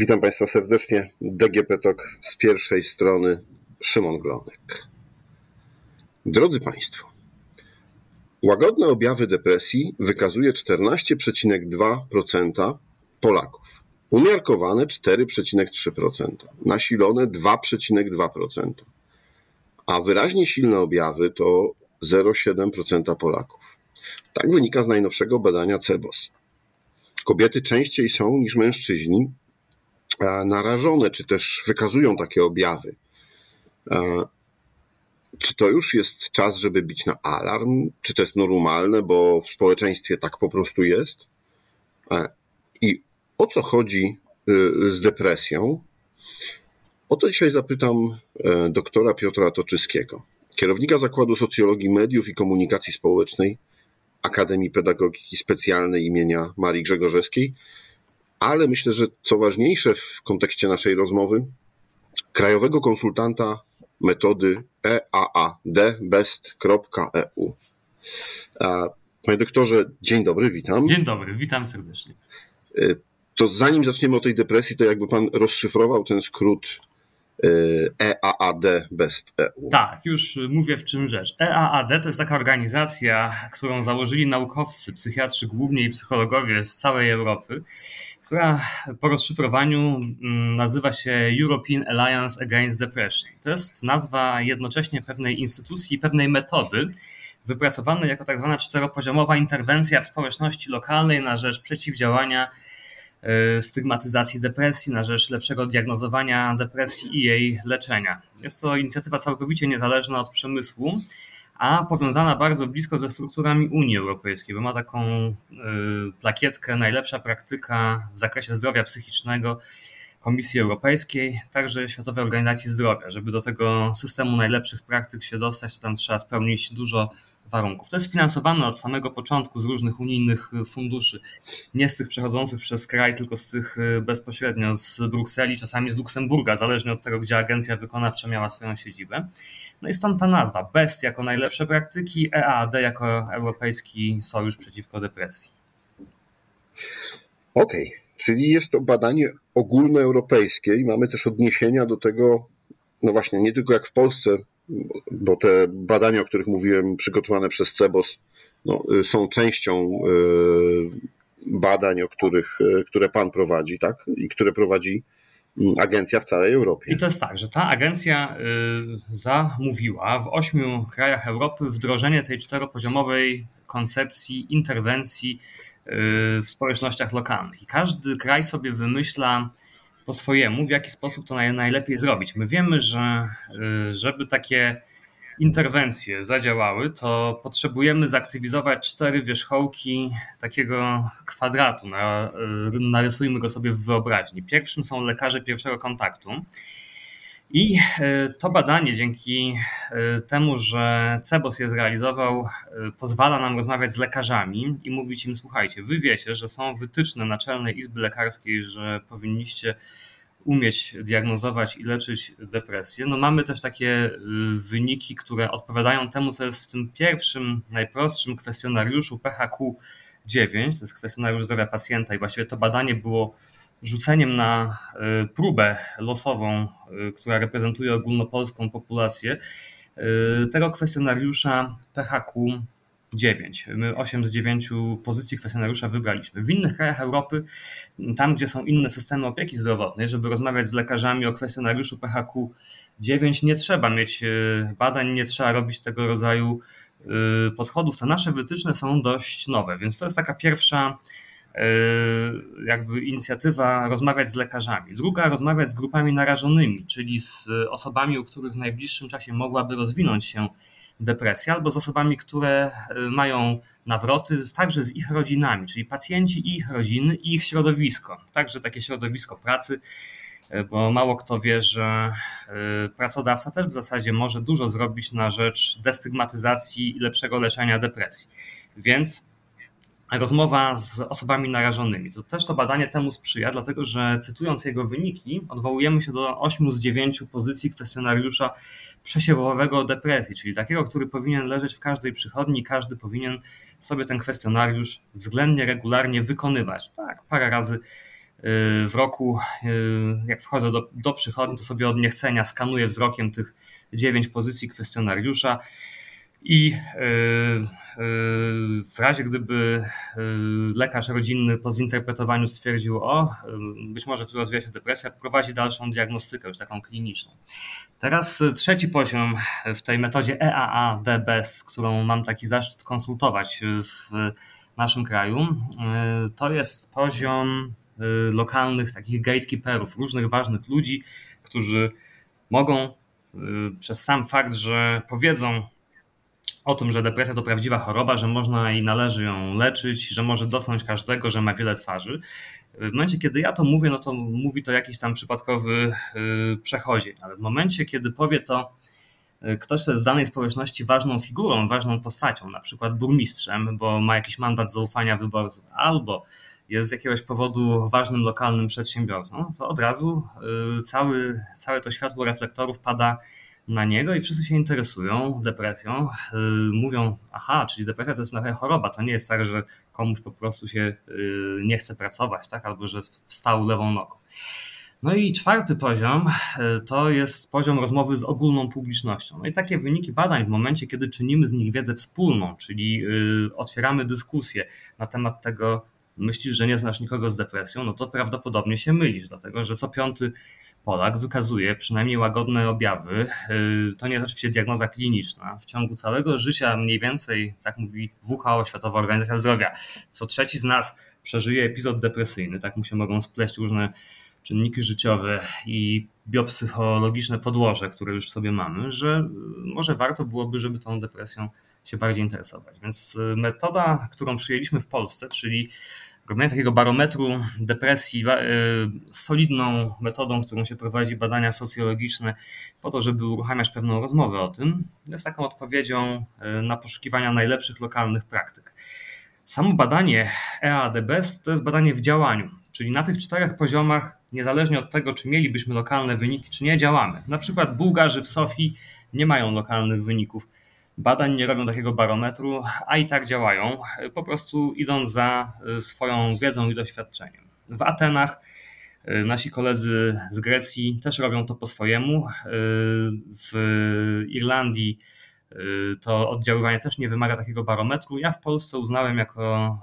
Witam Państwa serdecznie. DGP Tok z pierwszej strony Szymon Glonek. Drodzy Państwo, łagodne objawy depresji wykazuje 14,2% Polaków. Umiarkowane 4,3%, nasilone 2,2%, a wyraźnie silne objawy to 0,7% Polaków. Tak wynika z najnowszego badania CEBOS. Kobiety częściej są niż mężczyźni narażone, czy też wykazują takie objawy. Czy to już jest czas, żeby bić na alarm? Czy to jest normalne, bo w społeczeństwie tak po prostu jest? I o co chodzi y, z depresją? O to dzisiaj zapytam e, doktora Piotra Toczyskiego, kierownika Zakładu Socjologii Mediów i Komunikacji Społecznej Akademii Pedagogiki Specjalnej imienia Marii Grzegorzewskiej, ale myślę, że co ważniejsze w kontekście naszej rozmowy, krajowego konsultanta metody eaadbest.eu. Panie doktorze, dzień dobry, witam. Dzień dobry, witam serdecznie. E, to zanim zaczniemy o tej depresji, to jakby pan rozszyfrował ten skrót EAAD Best EU. Tak, już mówię w czym rzecz. EAAD to jest taka organizacja, którą założyli naukowcy, psychiatrzy głównie i psychologowie z całej Europy, która po rozszyfrowaniu mm, nazywa się European Alliance Against Depression. To jest nazwa jednocześnie pewnej instytucji, pewnej metody, wypracowanej jako tak zwana czteropoziomowa interwencja w społeczności lokalnej na rzecz przeciwdziałania stygmatyzacji depresji, na rzecz lepszego diagnozowania depresji i jej leczenia. Jest to inicjatywa całkowicie niezależna od przemysłu, a powiązana bardzo blisko ze strukturami Unii Europejskiej, bo ma taką e, plakietkę najlepsza praktyka w zakresie zdrowia psychicznego Komisji Europejskiej, także Światowej Organizacji Zdrowia. Żeby do tego systemu najlepszych praktyk się dostać, to tam trzeba spełnić dużo warunków. To jest finansowane od samego początku z różnych unijnych funduszy, nie z tych przechodzących przez kraj, tylko z tych y, bezpośrednio z Brukseli, czasami z Luksemburga, zależnie od tego, gdzie agencja wykonawcza miała swoją siedzibę. No i stąd ta nazwa. BEST jako najlepsze praktyki, EAD jako Europejski Sojusz Przeciwko Depresji. Okej, okay. Czyli jest to badanie ogólnoeuropejskie i mamy też odniesienia do tego, no właśnie, nie tylko jak w Polsce bo te badania, o których mówiłem, przygotowane przez CEBOS, no, są częścią y, badań, o których, y, które Pan prowadzi, tak? I które prowadzi mm, agencja w całej Europie. I to jest tak, że ta agencja y, zamówiła w ośmiu krajach Europy wdrożenie tej czteropoziomowej koncepcji interwencji społecznościach lokalnych. I każdy kraj sobie wymyśla po swojemu, w jaki sposób to najlepiej zrobić. My wiemy, że y, żeby takie interwencje zadziałały, to potrzebujemy zaktywizować cztery wierzchołki takiego kwadratu. Y, narysujmy go sobie w wyobraźni. Pierwszym są lekarze pierwszego kontaktu. I y, to badanie, dzięki temu, że CEBOS je zrealizował, pozwala nam rozmawiać z lekarzami i mówić im: Słuchajcie, wy wiecie, że są wytyczne Naczelnej Izby Lekarskiej, że powinniście umieć diagnozować i leczyć depresję. No mamy też takie wyniki, które odpowiadają temu, co jest w tym pierwszym, najprostszym kwestionariuszu PHQ-9, to jest kwestionariusz zdrowia pacjenta i właściwie to badanie było rzuceniem na y, próbę losową, y, która reprezentuje ogólnopolską populację, tego kwestionariusza PHQ 9. My 8 z 9 pozycji kwestionariusza wybraliśmy. W innych krajach Europy, tam gdzie są inne systemy opieki zdrowotnej, żeby rozmawiać z lekarzami o kwestionariuszu PHQ 9, nie trzeba mieć e, badań, nie trzeba robić tego rodzaju e, podchodów. Te nasze wytyczne są dość nowe, więc to jest taka pierwsza e, jakby inicjatywa rozmawiać z lekarzami. Druga rozmawiać z grupami narażonymi, czyli z osobami, u których w najbliższym czasie mogłaby rozwinąć się depresję, albo z osobami, które e, mają nawroty, także z ich rodzinami, czyli pacjenci i ich rodziny i ich środowisko, także takie środowisko pracy, e, bo mało kto wie, że e, pracodawca też w zasadzie może dużo zrobić na rzecz destygmatyzacji i lepszego leczenia depresji. Więc rozmowa z osobami narażonymi. To też to badanie temu sprzyja, dlatego że cytując jego wyniki, odwołujemy się do 8 z 9 pozycji kwestionariusza przesiewowego depresji, czyli takiego, który powinien leżeć w każdej przychodni, każdy powinien sobie ten kwestionariusz względnie regularnie wykonywać. Tak, parę razy w roku, jak wchodzę do, do przychodni, to sobie od niechcenia skanuję wzrokiem tych dziewięć pozycji kwestionariusza i w razie gdyby lekarz rodzinny po zinterpretowaniu stwierdził, o, być może tu rozwija się depresja, prowadzi dalszą diagnostykę, już taką kliniczną. Teraz trzeci poziom w tej metodzie EAA-DBEST, którą mam taki zaszczyt konsultować w naszym kraju, to jest poziom lokalnych takich gatekeeperów, różnych ważnych ludzi, którzy mogą przez sam fakt, że powiedzą o tym, że depresja to prawdziwa choroba, że można i należy ją leczyć, że może dotknąć każdego, że ma wiele twarzy. W momencie, kiedy ja to mówię, no to mówi to jakiś tam przypadkowy y, przechodzień, ale w momencie, kiedy powie to y, ktoś, kto jest w danej społeczności ważną figurą, ważną postacią, na przykład burmistrzem, bo ma jakiś mandat zaufania wyborców, albo jest z jakiegoś powodu ważnym lokalnym przedsiębiorcą, to od razu y, cały, całe to światło reflektorów pada na niego i wszyscy się interesują depresją. Y, mówią, aha, czyli depresja to jest trochę choroba. To nie jest tak, że komuś po prostu się y, nie chce pracować, tak? albo że wstał lewą nogą. No i czwarty poziom y, to jest poziom rozmowy z ogólną publicznością. No i takie wyniki badań w momencie, kiedy czynimy z nich wiedzę wspólną, czyli otwieramy dyskusję na temat tego, myślisz, że nie znasz nikogo z depresją, no to prawdopodobnie się mylisz, dlatego że co piąty Polak wykazuje przynajmniej łagodne objawy. Y, to nie jest oczywiście diagnoza kliniczna. W ciągu całego życia mniej więcej, tak mówi WHO, Światowa Organizacja Zdrowia, co trzeci z nas przeżyje epizod depresyjny. Tak mu się mogą spleść różne czynniki życiowe i biopsychologiczne podłoże, które już sobie mamy, że może warto byłoby, żeby tą depresją się bardziej interesować. Więc y, metoda, którą przyjęliśmy w Polsce, czyli robienie takiego barometru depresji e, solidną metodą, którą się prowadzi badania socjologiczne, po to, żeby uruchamiać pewną rozmowę o tym, jest taką odpowiedzią e, na poszukiwania najlepszych lokalnych praktyk. Samo badanie EADBS to jest badanie w działaniu, czyli na tych czterech poziomach, niezależnie od tego, czy mielibyśmy lokalne wyniki, czy nie, działamy. Na przykład Bułgarzy w Sofii nie mają lokalnych wyników badań, nie robią takiego barometru, a i tak działają, po prostu idąc za y, swoją wiedzą i doświadczeniem. W Atenach y, nasi koledzy z Grecji też robią to po swojemu. Y, w Irlandii to oddziaływanie też nie wymaga takiego barometru. Ja w Polsce uznałem jako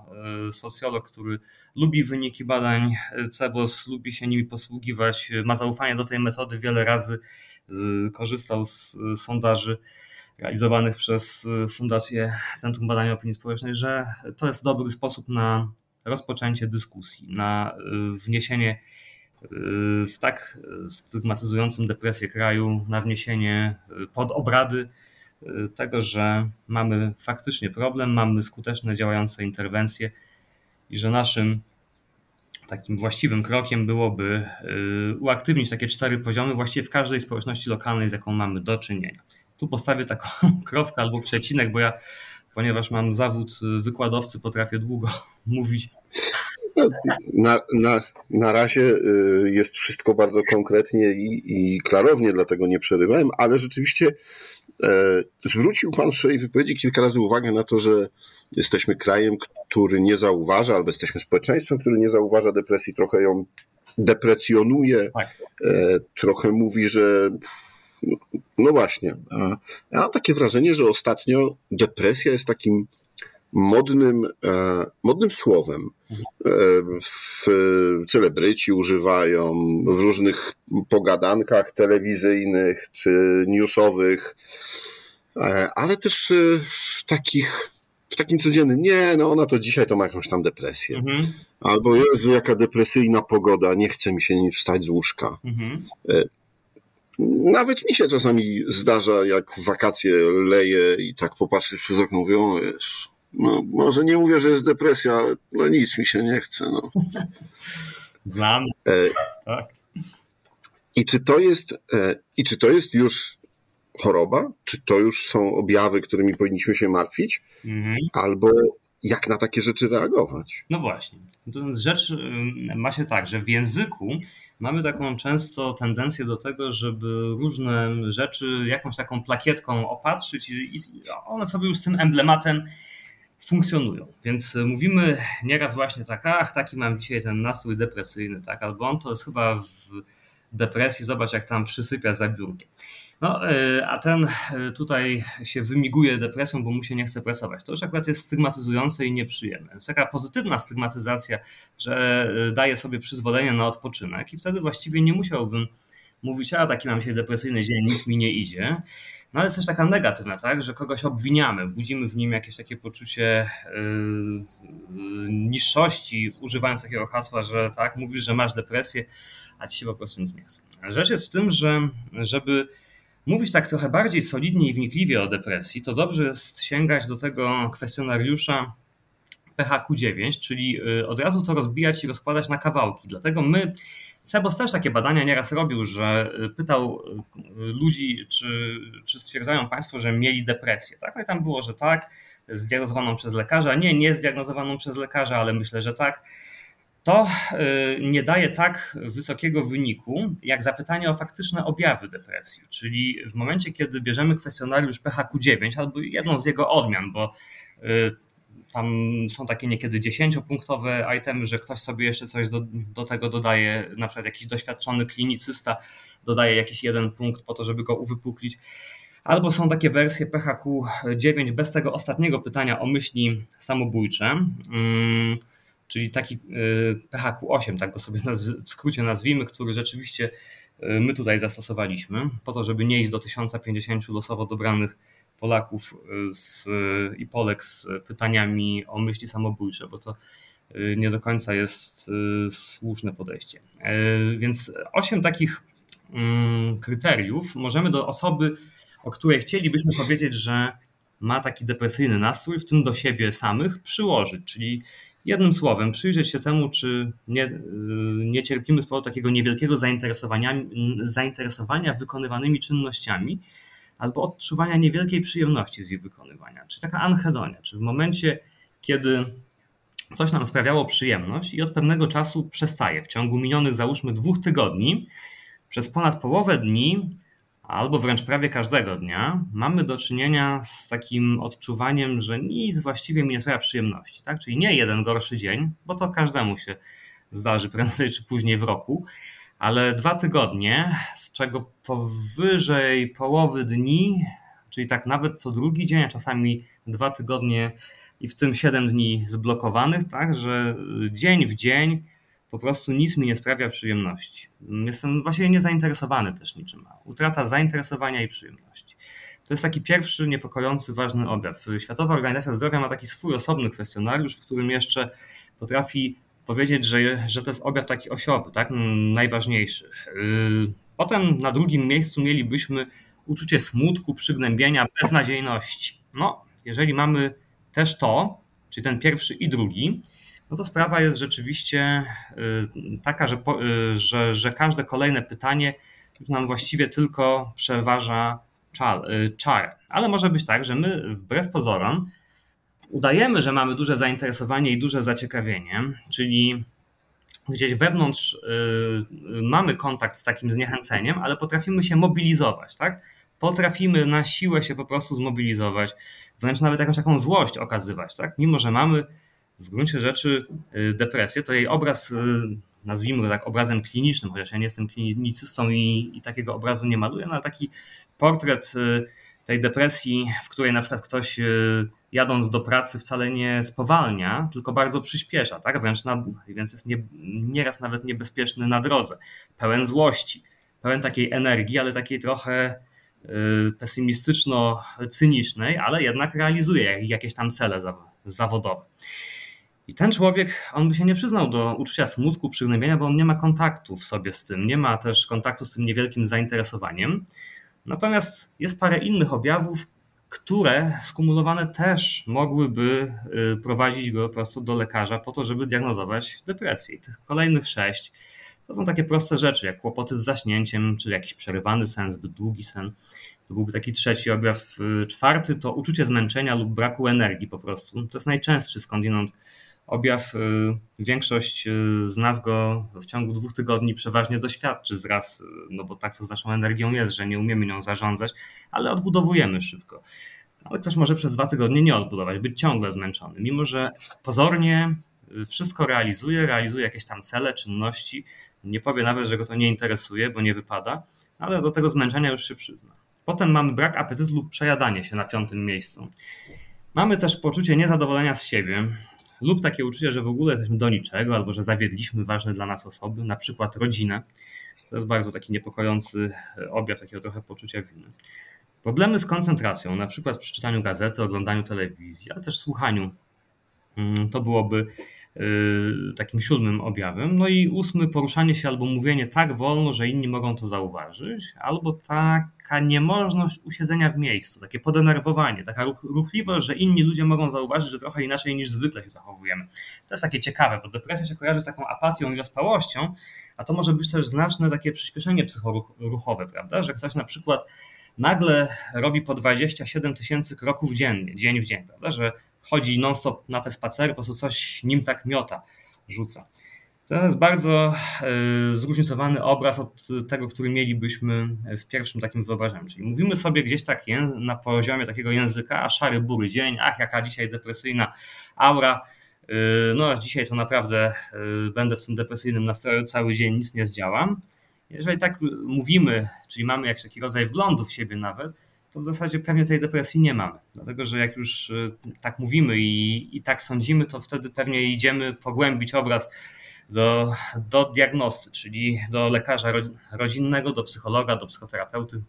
socjolog, który lubi wyniki badań CEBOS, lubi się nimi posługiwać, ma zaufanie do tej metody, wiele razy korzystał z sondaży realizowanych przez y, Fundację Centrum Badania Opinii Społecznej, że to jest dobry sposób na rozpoczęcie dyskusji, na y, wniesienie y, w tak stygmatyzującym depresję kraju, na wniesienie pod obrady tego, że mamy faktycznie problem, mamy skuteczne działające interwencje i że naszym takim właściwym krokiem byłoby uaktywnić takie cztery poziomy właściwie w każdej społeczności lokalnej, z jaką mamy do czynienia. Tu postawię taką kropkę albo przecinek, bo ja, ponieważ mam zawód wykładowcy, potrafię długo mówić. Na, na, na razie y, jest wszystko bardzo konkretnie i, i klarownie, dlatego nie przerywałem, ale rzeczywiście e, zwrócił Pan w swojej wypowiedzi kilka razy uwagę na to, że jesteśmy krajem, który nie zauważa, albo jesteśmy społeczeństwem, który nie zauważa depresji, trochę ją deprecjonuje, tak. e, trochę mówi, że no właśnie. Ja mam takie wrażenie, że ostatnio depresja jest takim modnym, e, modnym słowem. E, w celebryci używają w różnych pogadankach telewizyjnych czy newsowych, e, ale też w takich w takim codziennym, nie, no ona to dzisiaj to ma jakąś tam depresję. Mhm. Albo Jezu, jaka depresyjna pogoda, nie chce mi się wstać z łóżka. Mhm. Nawet mi się czasami zdarza, jak wakacje leje i tak popatrzę przez okno, mówię, o jest, no może nie mówię, że jest depresja, ale no nic mi się nie chce. No. Znam. E, tak. I czy to jest, e, i czy to jest już choroba? Czy to już są objawy, którymi powinniśmy się martwić? Mhm. Albo jak na takie rzeczy reagować? No właśnie. Rzecz ma się tak, że w języku mamy taką często tendencję do tego, żeby różne rzeczy jakąś taką plakietką opatrzyć i one sobie już z tym emblematem funkcjonują. Więc mówimy nieraz właśnie tak, ach, taki mam dzisiaj ten nastrój depresyjny, tak, albo on to jest chyba w depresji, zobacz jak tam przysypia za biurkiem. No, e, a ten e, tutaj się wymiguje depresją, bo mu się nie chce pracować. To już akurat jest stygmatyzujące i nieprzyjemne. Jest taka pozytywna stygmatyzacja, że e, daje sobie przyzwolenie na odpoczynek i wtedy właściwie nie musiałbym mówić, a taki mam się depresyjny dzień, nic mi nie idzie. No ale jest też taka negatywna, tak, że kogoś obwiniamy, budzimy w nim jakieś takie poczucie niższości, używając takiego hasła, że tak, mówisz, że masz depresję, a ci się po prostu nic nie chce. Rzecz jest w tym, że żeby mówić tak trochę bardziej solidnie i wnikliwie o depresji, to dobrze jest sięgać do tego kwestionariusza PHQ-9, czyli y, od razu to rozbijać i rozkładać na kawałki. Dlatego my, Sebos też takie badania nieraz robił, że y, pytał y, ludzi, czy, czy stwierdzają Państwo, że mieli depresję. Tak? No i tam było, że tak, zdiagnozowaną przez lekarza. Nie, nie zdiagnozowaną przez lekarza, ale myślę, że tak to y, nie daje tak wysokiego wyniku, jak zapytanie o faktyczne objawy depresji. Czyli w momencie, kiedy bierzemy kwestionariusz PHQ-9 albo jedną z jego odmian, bo y, tam są takie niekiedy dziesięciopunktowe itemy, że ktoś sobie jeszcze coś do, do tego dodaje, na przykład jakiś doświadczony klinicysta dodaje jakiś jeden punkt po to, żeby go uwypuklić. Albo są takie wersje PHQ-9 bez tego ostatniego pytania o myśli samobójcze. Hmm czyli taki y, PHQ-8, tak go sobie w skrócie nazwijmy, który rzeczywiście y, my tutaj zastosowaliśmy, po to, żeby nie iść do 1050 losowo dobranych Polaków y, z, i Polek z pytaniami o myśli samobójcze, bo to nie do końca jest słuszne podejście. Więc osiem takich mm, kryteriów możemy do osoby, o której chcielibyśmy powiedzieć, że ma taki depresyjny nastrój, w tym do siebie samych, przyłożyć. Czyli Jednym słowem, przyjrzeć się temu, czy nie, y, nie cierpimy z powodu takiego niewielkiego zainteresowania, zainteresowania wykonywanymi czynnościami albo odczuwania niewielkiej przyjemności z ich wykonywania. Czy taka anhedonia, czy w momencie, kiedy coś nam sprawiało przyjemność i od pewnego czasu przestaje. W ciągu minionych, załóżmy, dwóch tygodni, przez ponad połowę dni albo wręcz prawie każdego dnia mamy do czynienia z takim odczuwaniem, że nic właściwie mi nie sprawia przyjemności. Tak? Czyli nie jeden gorszy dzień, bo to każdemu się zdarzy prędzej czy później w roku, ale dwa tygodnie, z czego powyżej połowy dni, czyli tak nawet co drugi dzień, a czasami dwa tygodnie i w tym siedem dni zblokowanych, tak, że dzień w dzień po prostu nic mi nie sprawia przyjemności. Jestem właściwie niezainteresowany też niczym. Utrata zainteresowania i przyjemności. To jest taki pierwszy niepokojący, ważny objaw. Światowa Organizacja Zdrowia ma taki swój osobny kwestionariusz, w którym jeszcze potrafi powiedzieć, że, że to jest objaw taki osiowy, tak? najważniejszy. Yy, potem na drugim miejscu mielibyśmy uczucie smutku, przygnębienia, beznadziejności. No, jeżeli mamy też to, czyli ten pierwszy i drugi, no to sprawa jest rzeczywiście y, taka, że, y, że, że każde kolejne pytanie już nam właściwie tylko przeważa y, czar. Ale może być tak, że my wbrew pozorom udajemy, że mamy duże zainteresowanie i duże zaciekawienie, czyli gdzieś wewnątrz mamy kontakt z takim zniechęceniem, ale potrafimy się mobilizować, tak? Potrafimy na siłę się po prostu zmobilizować, wręcz nawet jakąś taką złość okazywać, tak? Mimo, że mamy w gruncie rzeczy y, depresję, to jej obraz, y, nazwijmy go tak obrazem klinicznym, chociaż ja nie jestem klinicystą i, i takiego obrazu nie maluję, no ale taki portret y, tej depresji, w której na przykład ktoś jadąc do pracy wcale nie spowalnia, tylko bardzo przyspiesza, tak? wręcz więc jest nie, nieraz nawet niebezpieczny na drodze, pełen złości, pełen takiej energii, ale takiej trochę pesymistyczno-cynicznej, ale jednak realizuje jakieś tam cele zawodowe. I ten człowiek, on by się nie przyznał do uczucia smutku, przygnębienia, bo on nie ma kontaktu w sobie z tym, nie ma też kontaktu z tym niewielkim zainteresowaniem. Natomiast jest parę innych objawów, które skumulowane też mogłyby y, prowadzić go po prostu do lekarza po to, żeby diagnozować depresję. I tych kolejnych sześć to są takie proste rzeczy, jak kłopoty z zaśnięciem, czy jakiś przerywany sen, zbyt długi sen. To byłby taki trzeci objaw. Y, czwarty to uczucie zmęczenia lub braku energii po prostu. To jest najczęstszy skądinąd objaw. Y, większość y, z nas go w ciągu dwóch tygodni przeważnie doświadczy z raz, y, no bo tak to z naszą energią jest, że nie umiemy nią zarządzać, ale odbudowujemy szybko. ale ktoś może przez dwa tygodnie nie odbudować, być ciągle zmęczony, mimo że pozornie wszystko realizuje, realizuje jakieś tam cele, czynności, nie powie nawet, że go to nie interesuje, bo nie wypada, ale do tego zmęczenia już się przyzna. Potem mamy brak apetytu lub przejadanie się na piątym miejscu. Mamy też poczucie niezadowolenia z siebie lub takie uczucie, że w ogóle jesteśmy do niczego albo że zawiedliśmy ważne dla nas osoby, na przykład rodzinę. To jest bardzo taki niepokojący objaw takiego trochę poczucia winy. Problemy z koncentracją, na przykład przy czytaniu gazety, oglądaniu telewizji, ale też słuchaniu. Mm, to byłoby takim siódmym objawem. No i ósmy, poruszanie się albo mówienie tak wolno, że inni mogą to zauważyć, albo taka niemożność usiedzenia w miejscu, takie podenerwowanie, taka ruchliwość, że inni ludzie mogą zauważyć, że trochę inaczej niż zwykle się zachowujemy. To jest takie ciekawe, bo depresja się kojarzy z taką apatią i ospałością, a to może być też znaczne takie przyspieszenie psychoruchowe, prawda, że ktoś na przykład nagle robi po 27 tysięcy kroków dziennie, dzień w dzień, prawda, że chodzi non-stop na te spacery, po prostu coś nim tak miota, rzuca. To jest bardzo e, zróżnicowany obraz od tego, który mielibyśmy w pierwszym takim wyobrażeniu. Czyli mówimy sobie gdzieś tak na poziomie takiego języka, a szary bury dzień, ach jaka dzisiaj depresyjna aura, e, no dzisiaj to naprawdę e, będę w tym depresyjnym nastroju cały dzień, nic nie zdziałam. Jeżeli tak mówimy, czyli mamy jakiś taki rodzaj wglądu w siebie nawet, to w zasadzie pewnie tej depresji nie mamy. Dlatego, że jak już y, tak mówimy i, i tak sądzimy, to wtedy pewnie idziemy pogłębić obraz do, do diagnosty, czyli do lekarza rodzinnego, do psychologa, do psychoterapeuty,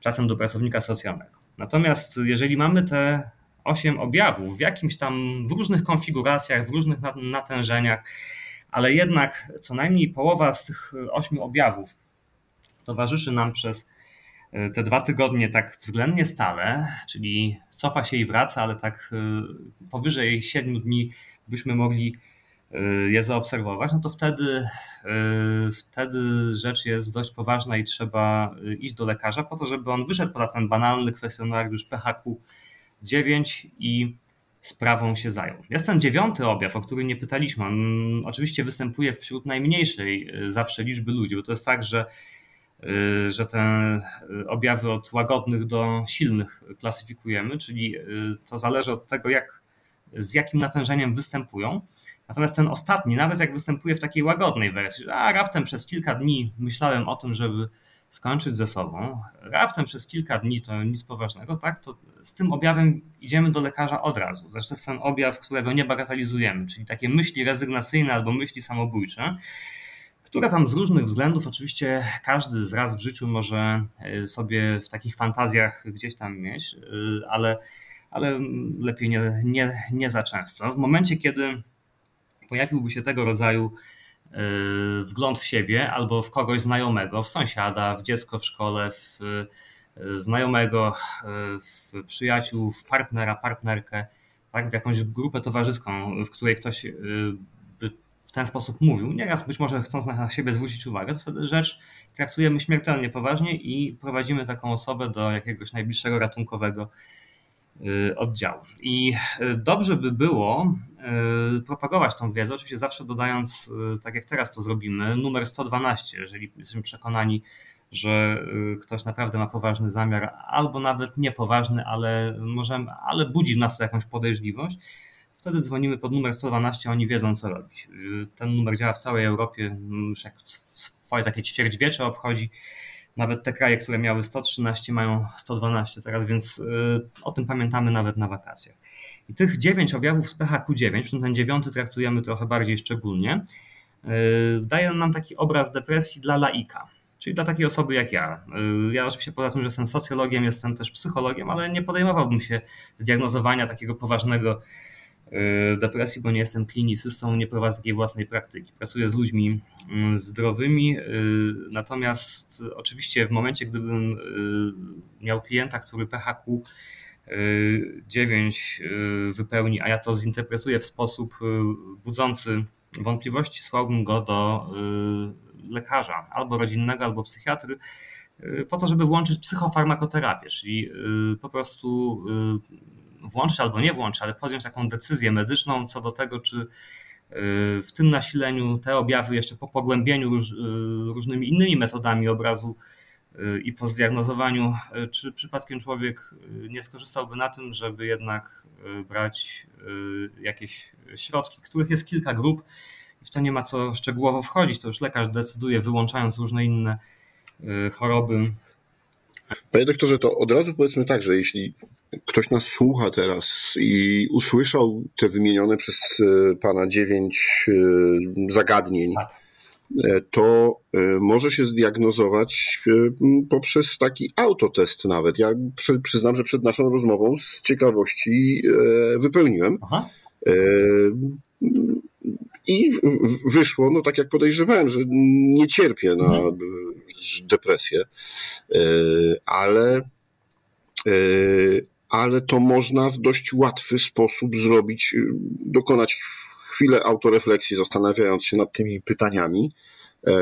czasem do pracownika socjalnego. Natomiast jeżeli mamy te osiem objawów w jakimś tam, w różnych konfiguracjach, w różnych natężeniach, ale jednak co najmniej połowa z tych ośmiu objawów towarzyszy nam przez te dwa tygodnie tak względnie stale, czyli cofa się i wraca, ale tak y, powyżej siedmiu dni byśmy mogli y, je zaobserwować, no to wtedy, y, wtedy rzecz jest dość poważna i trzeba iść do lekarza po to, żeby on wyszedł poza ten banalny kwestionariusz PHQ 9 i sprawą się zajął. Jest ten dziewiąty objaw, o który nie pytaliśmy. On oczywiście występuje wśród najmniejszej zawsze liczby ludzi, bo to jest tak, że że te y, objawy od łagodnych do silnych klasyfikujemy, czyli y, to zależy od tego, jak, z jakim natężeniem występują. Natomiast ten ostatni, nawet jak występuje w takiej łagodnej wersji, że a raptem przez kilka dni myślałem o tym, żeby skończyć ze sobą, raptem przez kilka dni to nic poważnego, tak, to z tym objawem idziemy do lekarza od razu. Zresztą jest ten objaw, którego nie bagatelizujemy, czyli takie myśli rezygnacyjne albo myśli samobójcze które tam z różnych względów, oczywiście każdy z raz w życiu może e, sobie w takich fantazjach gdzieś tam mieć, e, ale, ale lepiej nie, nie, nie za często. W momencie, kiedy pojawiłby się tego rodzaju e, wgląd w siebie albo w kogoś znajomego, w sąsiada, w dziecko w szkole, w znajomego, w przyjaciół, w partnera, partnerkę, tak, w jakąś grupę towarzyską, w której ktoś w ten sposób mówił, nieraz być może chcąc na siebie zwrócić uwagę, to wtedy rzecz traktujemy śmiertelnie poważnie i prowadzimy taką osobę do jakiegoś najbliższego ratunkowego y, oddziału. I y, dobrze by było y, propagować tą wiedzę, oczywiście zawsze dodając, tak jak teraz to zrobimy, numer 112, jeżeli jesteśmy przekonani, że ktoś naprawdę ma poważny zamiar, albo nawet niepoważny, ale możemy, ale budzi w nas to jakąś podejrzliwość Wtedy dzwonimy pod numer 112, oni wiedzą co robić. Ten numer działa w całej Europie, już jak swoje takie ćwierćwiecze obchodzi. Nawet te kraje, które miały 113 mają 112 teraz, więc y, o tym pamiętamy nawet na wakacjach. I tych 9 objawów z PHQ-9, ten dziewiąty traktujemy trochę bardziej szczególnie, y, daje nam taki obraz depresji dla laika, czyli dla takiej osoby jak ja. Y, ja oczywiście poza tym, że jestem socjologiem, jestem też psychologiem, ale nie podejmowałbym się diagnozowania takiego poważnego depresji, bo nie jestem klinicystą, nie prowadzę takiej własnej praktyki. Pracuję z ludźmi mm, zdrowymi, y, natomiast oczywiście w momencie, gdybym y, miał klienta, który PHQ 9 wypełni, a ja to zinterpretuję w sposób budzący wątpliwości, słałbym go do lekarza, albo rodzinnego, albo psychiatry, po to, żeby włączyć psychofarmakoterapię, czyli po prostu włączyć albo nie włączyć, ale podjąć taką decyzję medyczną co do tego, czy y, w tym nasileniu te objawy jeszcze po pogłębieniu y, różnymi innymi metodami obrazu i po zdiagnozowaniu, czy przypadkiem człowiek nie skorzystałby na tym, żeby jednak brać jakieś środki, których jest kilka grup w to nie ma co szczegółowo wchodzić, to już lekarz decyduje, wyłączając różne inne choroby Panie doktorze, to od razu powiedzmy tak, że jeśli ktoś nas słucha teraz i usłyszał te wymienione przez e, pana dziewięć e, zagadnień, tak. e, to może się zdiagnozować poprzez taki autotest nawet. Ja przyznam, że przed naszą rozmową z ciekawości wypełniłem. Aha. I wyszło, no tak jak podejrzewałem, że nie cierpię na mhm. depresję, e, ale, e, ale to można w dość łatwy sposób zrobić, dokonać chwilę autorefleksji, zastanawiając się nad tymi pytaniami. E,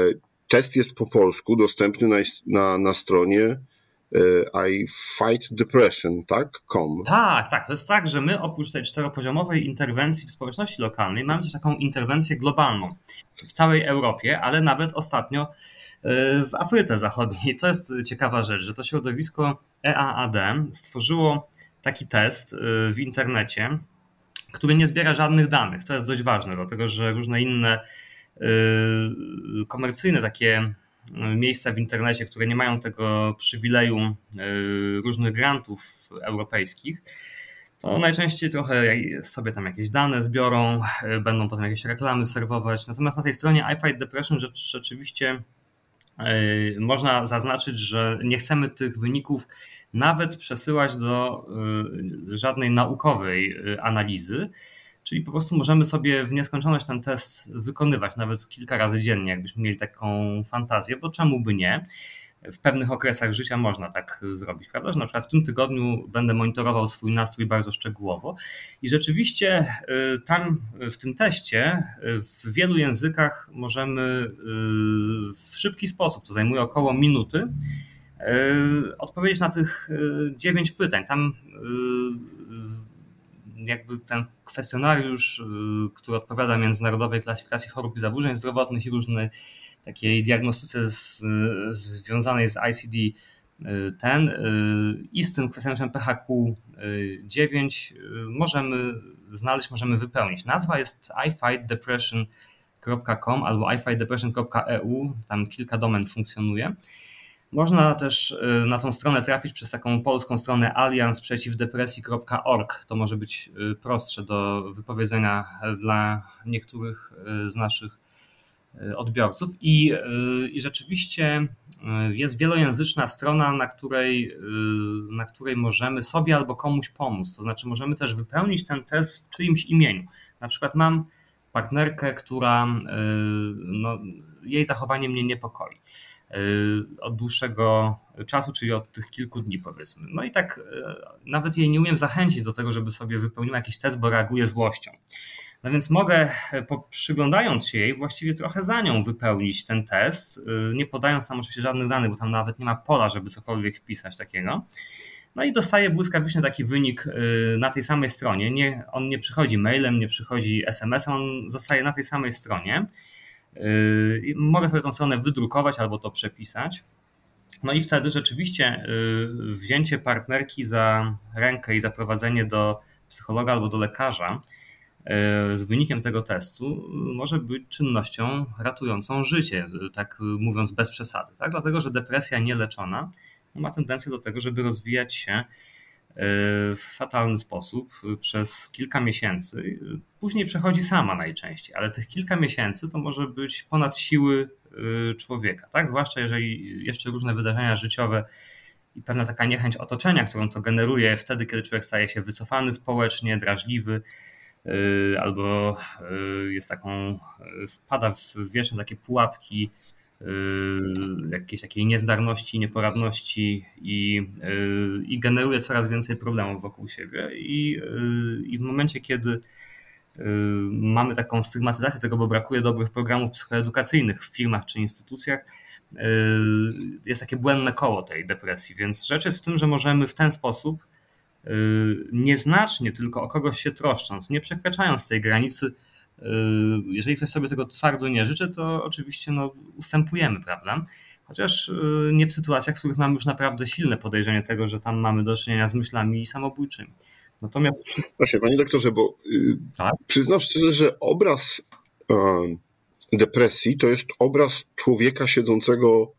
test jest po polsku, dostępny na, na, na stronie i fight depression, tak? Com. Tak, tak. To jest tak, że my oprócz tej czteropoziomowej interwencji w społeczności lokalnej mamy też taką interwencję globalną w całej Europie, ale nawet ostatnio e, w Afryce Zachodniej. To jest ciekawa rzecz, że to środowisko EAAD stworzyło taki test e, w internecie, który nie zbiera żadnych danych. To jest dość ważne, dlatego że różne inne e, komercyjne takie miejsca w internecie, które nie mają tego przywileju e, różnych grantów europejskich, to najczęściej trochę sobie tam jakieś dane zbiorą, e, będą potem jakieś reklamy serwować. Natomiast na tej stronie I Fight Depression rzeczywiście e, można zaznaczyć, że nie chcemy tych wyników nawet przesyłać do żadnej naukowej analizy, Czyli po prostu możemy sobie w nieskończoność ten test wykonywać, nawet kilka razy dziennie, jakbyśmy mieli taką fantazję, bo czemu by nie? W pewnych okresach życia można tak zrobić, prawda? Że na przykład w tym tygodniu będę monitorował swój nastrój bardzo szczegółowo i rzeczywiście y, tam w tym teście w wielu językach możemy y, w szybki sposób, to zajmuje około minuty, y, odpowiedzieć na tych dziewięć pytań. Tam jakby ten kwestionariusz, y, który odpowiada Międzynarodowej Klasyfikacji Chorób i Zaburzeń Zdrowotnych i różnej takiej diagnostyce z, związanej z ICD y, ten y, i z tym kwestionariuszem PHQ 9 możemy znaleźć, możemy wypełnić. Nazwa jest ifightdepression.com albo ifightdepression.eu, tam kilka domen funkcjonuje. Można też y, na tą stronę trafić przez taką polską stronę aliansprzeciwdepresji.org. To może być y, prostsze do wypowiedzenia dla niektórych y, z naszych odbiorców. I, I rzeczywiście jest wielojęzyczna strona, na której, na której możemy sobie albo komuś pomóc. To znaczy, możemy też wypełnić ten test w czyimś imieniu. Na przykład mam partnerkę, która no, jej zachowanie mnie niepokoi Y, od dłuższego czasu, czyli od tych kilku dni powiedzmy. No i tak y, nawet jej nie umiem zachęcić do tego, żeby sobie wypełniła jakiś test, bo reaguje złością. No więc mogę, y, przyglądając się jej, właściwie trochę za nią wypełnić ten test, nie podając tam oczywiście żadnych danych, bo tam nawet nie ma pola, żeby cokolwiek wpisać takiego. No i dostaję błyskawicznie taki wynik na tej samej stronie. Nie, on nie przychodzi mailem, nie przychodzi SMS-em, on zostaje na tej samej stronie. Yy, mogę sobie tą stronę wydrukować albo to przepisać. No i wtedy rzeczywiście yy, wzięcie partnerki za rękę i zaprowadzenie do psychologa albo do lekarza yy, z wynikiem tego testu może być czynnością ratującą życie, tak mówiąc bez przesady. Tak? Dlatego, że depresja nieleczona ma tendencję do tego, żeby rozwijać się w fatalny sposób przez kilka miesięcy. Później przechodzi sama najczęściej, ale tych kilka miesięcy to może być ponad siły y, człowieka, tak? Zwłaszcza jeżeli jeszcze różne wydarzenia życiowe i pewna taka niechęć otoczenia, którą to generuje wtedy, kiedy człowiek staje się wycofany społecznie, drażliwy, y, albo y, jest taką, wpada w wieczne takie pułapki jakiejś takiej niezdarności, nieporadności i, yy, i generuje coraz więcej problemów wokół siebie. I, yy, I w momencie, kiedy mamy taką stygmatyzację tego, bo brakuje dobrych programów psychoedukacyjnych w firmach czy instytucjach, jest takie błędne koło tej depresji. Więc rzecz jest w tym, że możemy w ten sposób nieznacznie tylko o kogoś się troszcząc, nie przekraczając tej granicy, jeżeli ktoś sobie tego twardo nie życzy, to oczywiście no, ustępujemy, prawda? chociaż nie w sytuacjach, w których mamy już naprawdę silne podejrzenie tego, że tam mamy do czynienia z myślami samobójczymi. Natomiast. Właśnie, panie doktorze, bo tak? przyznam szczerze, że obraz depresji to jest obraz człowieka siedzącego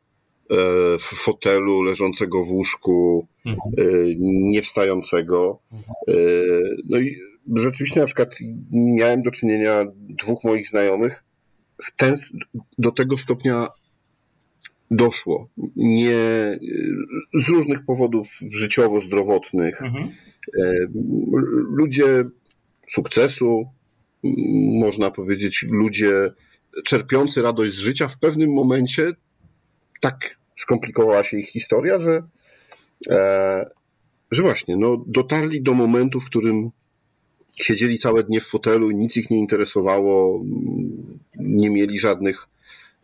E, w fotelu, leżącego w łóżku, mhm. E, niewstającego. E, no i rzeczywiście na przykład miałem do czynienia dwóch moich znajomych, w ten, do tego stopnia doszło. Nie, z różnych powodów życiowo-zdrowotnych. Mhm. Ludzie sukcesu, można powiedzieć, ludzie czerpiący radość z życia w pewnym momencie tak skomplikowała się ich historia, że, e, że właśnie no, dotarli do momentu, w którym siedzieli całe dnie w fotelu, nic ich nie interesowało, nie mieli żadnych,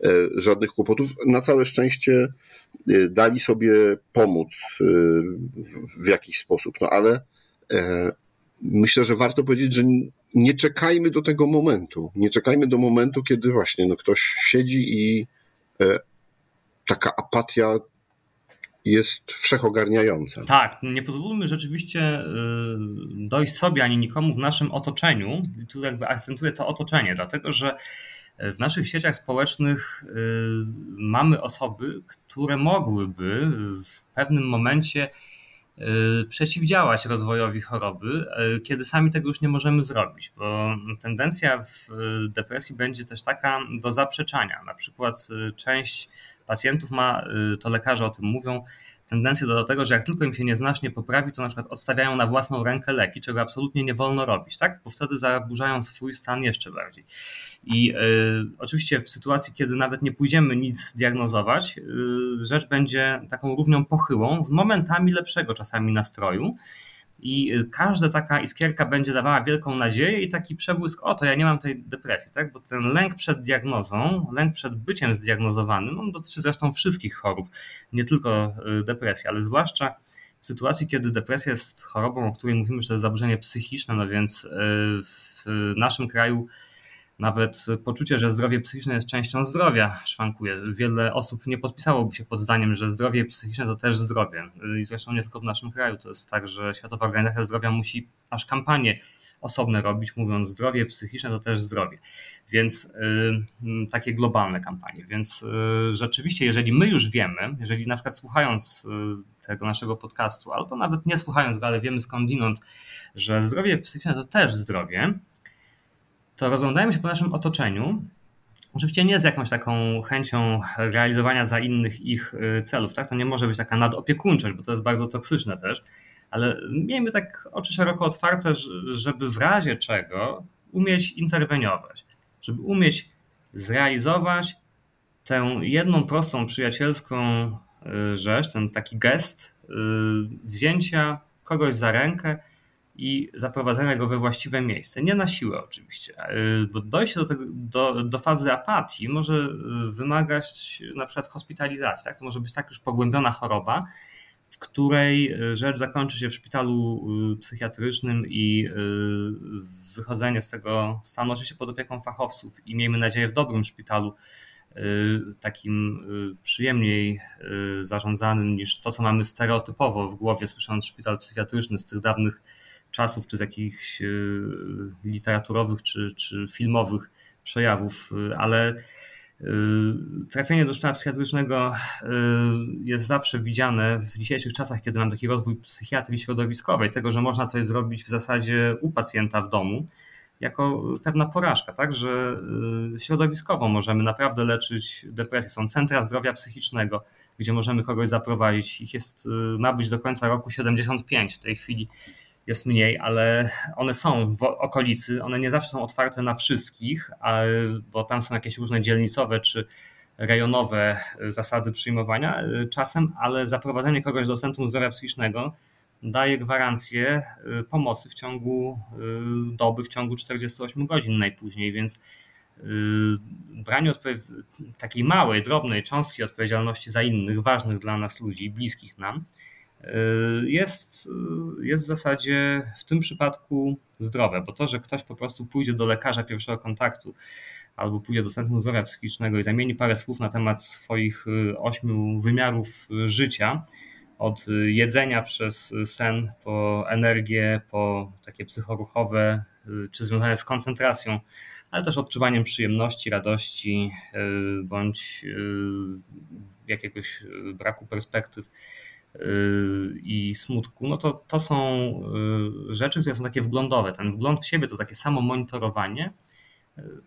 e, żadnych kłopotów. Na całe szczęście e, dali sobie pomóc w, w jakiś sposób, no ale myślę, że warto powiedzieć, że nie czekajmy do tego momentu. Nie czekajmy do momentu, kiedy właśnie no, ktoś siedzi i taka apatia jest wszechogarniająca. Tak, nie pozwólmy rzeczywiście y, dojść sobie ani nikomu w naszym otoczeniu. Tu jakby akcentuję to otoczenie, dlatego że w naszych sieciach społecznych y, mamy osoby, które mogłyby w pewnym momencie y, przeciwdziałać rozwojowi choroby, kiedy sami tego już nie możemy zrobić, bo tendencja w depresji będzie też taka do zaprzeczania. Na przykład część pacjentów ma, y, to lekarze o tym mówią, tendencję do tego, że jak tylko im się nieznacznie poprawi, to na przykład odstawiają na własną rękę leki, czego absolutnie nie wolno robić, tak? Bo wtedy zaburzają swój stan jeszcze bardziej. I y, oczywiście w sytuacji, kiedy nawet nie pójdziemy nic diagnozować, y, rzecz będzie taką równią pochyłą z momentami lepszego czasami nastroju i każda taka iskierka będzie dawała wielką nadzieję i taki przebłysk, o to ja nie mam tej depresji, tak? bo ten lęk przed diagnozą, lęk przed byciem zdiagnozowanym, on dotyczy zresztą wszystkich chorób, nie tylko y, depresji, ale zwłaszcza w sytuacji, kiedy depresja jest chorobą, o której mówimy, że to jest zaburzenie psychiczne, no więc y, w naszym kraju nawet poczucie, że zdrowie psychiczne jest częścią zdrowia szwankuje. Wiele osób nie podpisałoby się pod zdaniem, że zdrowie psychiczne to też zdrowie. I zresztą nie tylko w naszym kraju. To jest tak, że Światowa Organizacja Zdrowia musi aż kampanie osobne robić, mówiąc zdrowie psychiczne to też zdrowie. Więc yy, takie globalne kampanie. Więc yy, rzeczywiście, jeżeli my już wiemy, jeżeli na przykład słuchając yy, tego naszego podcastu, albo nawet nie słuchając go, ale wiemy skądinąd, że zdrowie psychiczne to też zdrowie, to rozglądajmy się po naszym otoczeniu. Oczywiście nie z jakąś taką chęcią realizowania za innych ich y, celów, tak? To nie może być taka nadopiekuńczość, bo to jest bardzo toksyczne też, ale miejmy tak oczy szeroko otwarte, żeby w razie czego umieć interweniować, żeby umieć zrealizować tę jedną prostą przyjacielską y, rzecz, ten taki gest y, wzięcia kogoś za rękę i zaprowadzenia go we właściwe miejsce. Nie na siłę oczywiście, bo dojście do, tego, do, do fazy apatii może y, wymagać na przykład hospitalizacji. Tak? To może być tak już pogłębiona choroba, w której y, rzecz zakończy się w szpitalu psychiatrycznym i wychodzenie z tego stanu oczywiście pod opieką fachowców i miejmy nadzieję w dobrym szpitalu, takim przyjemniej zarządzanym niż to, co mamy stereotypowo w głowie, słysząc szpital psychiatryczny z tych dawnych czasów, czy z jakichś e, literaturowych, czy, czy filmowych przejawów, e, ale e, trafienie do szpitala psychiatrycznego jest zawsze widziane w dzisiejszych czasach, kiedy mamy taki rozwój psychiatrii środowiskowej, tego, że można coś zrobić w zasadzie u pacjenta w domu, jako pewna porażka, tak, że środowiskowo możemy naprawdę leczyć depresję. Są centra zdrowia psychicznego, gdzie możemy kogoś zaprowadzić. Ich jest, ma być do końca roku 75. W tej chwili jest mniej, ale one są w okolicy, one nie zawsze są otwarte na wszystkich, bo tam są jakieś różne dzielnicowe czy rejonowe zasady przyjmowania y, czasem, ale zaprowadzenie kogoś do Centrum Zdrowia Psychicznego daje gwarancję y, pomocy w ciągu y, doby, w ciągu 48 godzin najpóźniej, więc branie takiej małej, drobnej cząstki odpowiedzialności za innych, ważnych dla nas ludzi, bliskich nam, jest, y, jest w zasadzie w tym przypadku zdrowe, bo to, że ktoś po prostu pójdzie do lekarza pierwszego kontaktu, albo pójdzie do Centrum Zdrowia Psychicznego i zamieni parę słów na temat swoich ośmiu wymiarów życia, od jedzenia przez sen, po energię, po takie psychoruchowe, czy związane z koncentracją, ale też odczuwaniem przyjemności, radości bądź jakiegoś braku perspektyw i smutku, no to, to są rzeczy, które są takie wglądowe. Ten wgląd w siebie to takie samo monitorowanie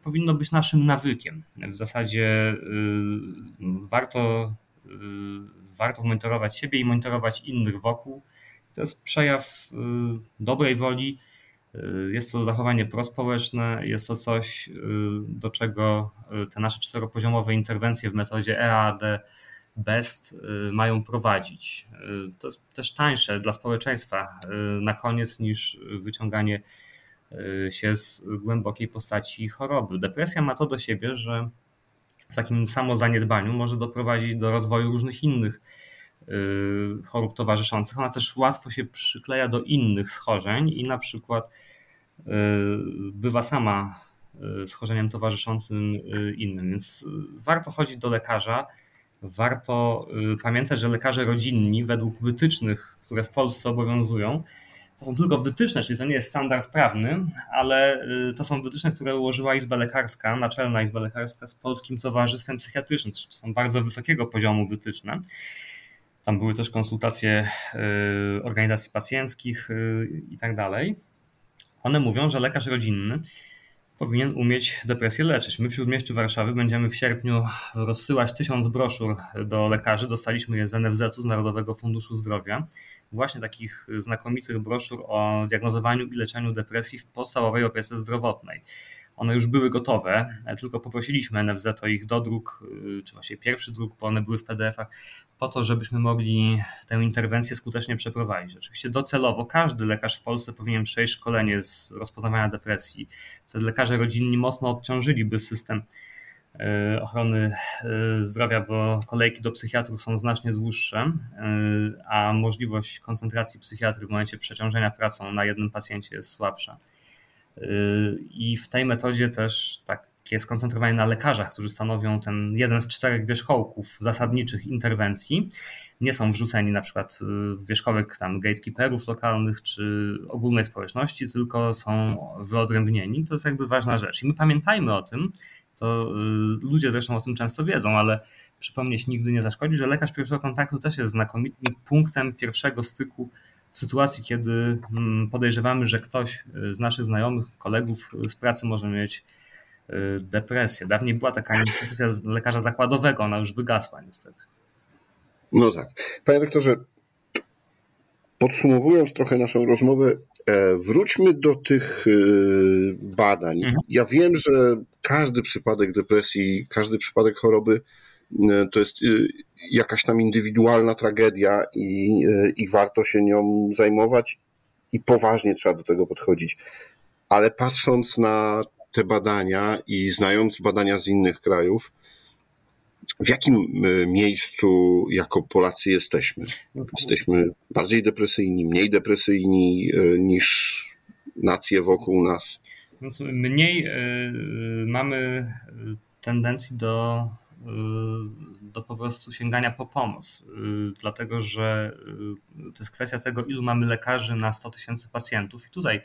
powinno być naszym nawykiem. W zasadzie warto, warto monitorować siebie i monitorować innych wokół. To jest przejaw dobrej woli, jest to zachowanie prospołeczne, jest to coś, do czego te nasze czteropoziomowe interwencje w metodzie EAD BEST y, mają prowadzić. Y, to jest też tańsze dla społeczeństwa y, na koniec niż wyciąganie się z głębokiej postaci choroby. Depresja ma to do siebie, że w takim samozaniedbaniu może doprowadzić do rozwoju różnych innych chorób towarzyszących. Ona też łatwo się przykleja do innych schorzeń i na przykład bywa sama schorzeniem towarzyszącym innym. Więc warto chodzić do lekarza warto y, pamiętać, że lekarze rodzinni według wytycznych, które w Polsce obowiązują, to są tylko wytyczne, czyli to nie jest standard prawny, ale y, to są wytyczne, które ułożyła Izba Lekarska, Naczelna Izba Lekarska z Polskim Towarzystwem Psychiatrycznym. To są bardzo wysokiego poziomu wytyczne. Tam były też konsultacje y, organizacji pacjenckich i tak dalej. One mówią, że lekarz rodzinny powinien umieć depresję leczyć. My w Śródmieściu Warszawy będziemy w sierpniu rozsyłać tysiąc broszur do lekarzy. Dostaliśmy je z NFZ-u, z Narodowego Funduszu Zdrowia. Właśnie takich znakomitych broszur o diagnozowaniu i leczeniu depresji w podstawowej opiece zdrowotnej. One już były gotowe, tylko poprosiliśmy NFZ o ich dodruk, y, czy właśnie pierwszy druk, bo one były w PDF-ach, po to, żebyśmy mogli tę interwencję skutecznie przeprowadzić. Oczywiście docelowo każdy lekarz w Polsce powinien przejść szkolenie z rozpoznawania depresji. Wtedy lekarze rodzinni mocno odciążyliby system y, ochrony zdrowia, bo kolejki do psychiatrów są znacznie dłuższe, a możliwość koncentracji psychiatry w momencie przeciążenia pracą na jednym pacjencie jest słabsza. I w tej metodzie też takie skoncentrowanie na lekarzach, którzy stanowią ten jeden z czterech wierzchołków zasadniczych interwencji, nie są wrzuceni na przykład w wierzchołek tam gatekeeperów lokalnych czy ogólnej społeczności, tylko są wyodrębnieni. To jest jakby ważna rzecz. I my pamiętajmy o tym, to y, ludzie zresztą o tym często wiedzą, ale przypomnieć nigdy nie zaszkodzi, że lekarz pierwszego kontaktu też jest znakomitym punktem pierwszego styku w sytuacji, kiedy mm, podejrzewamy, że ktoś y, z naszych znajomych, kolegów z pracy może mieć y, depresję. Dawniej była taka instytucja lekarza zakładowego, ona już wygasła niestety. No tak. Panie doktorze, podsumowując trochę naszą rozmowę, e, wróćmy do tych y, badań. Mhm. Ja wiem, że każdy przypadek depresji, każdy przypadek choroby to jest jakaś tam indywidualna tragedia i, i warto się nią zajmować i poważnie trzeba do tego podchodzić. Ale patrząc na te badania i znając badania z innych krajów, w jakim e, miejscu jako Polacy jesteśmy? Jesteśmy bardziej depresyjni, mniej depresyjni e, niż nacje wokół nas? Mniej e, mamy tendencji do do po prostu sięgania po pomoc, y, dlatego że y, to jest kwestia tego, ilu mamy lekarzy na 100 tysięcy pacjentów i tutaj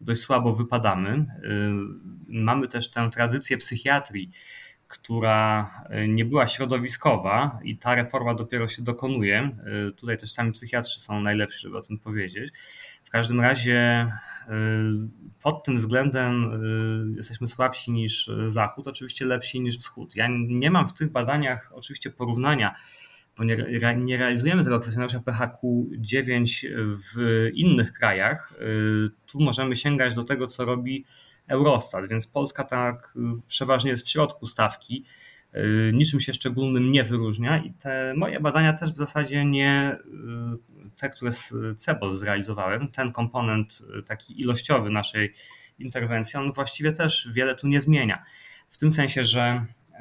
dość słabo wypadamy. Y, mamy też tę tradycję psychiatrii, która nie była środowiskowa i ta reforma dopiero się dokonuje. Tutaj też sami psychiatrzy są najlepsi, żeby o tym powiedzieć. W każdym razie pod tym względem y, jesteśmy słabsi niż Zachód, oczywiście lepsi niż Wschód. Ja nie mam w tych badaniach oczywiście porównania, bo nie, nie realizujemy tego kwestionariusza PHQ-9 w innych krajach. Y, tu możemy sięgać do tego, co robi Eurostat, więc Polska tak y, przeważnie jest w środku stawki niczym się szczególnym nie wyróżnia i te moje badania też w zasadzie nie, te, które z CEBOS zrealizowałem, ten komponent y, taki ilościowy naszej interwencji, on właściwie też wiele tu nie zmienia. W tym sensie, że y,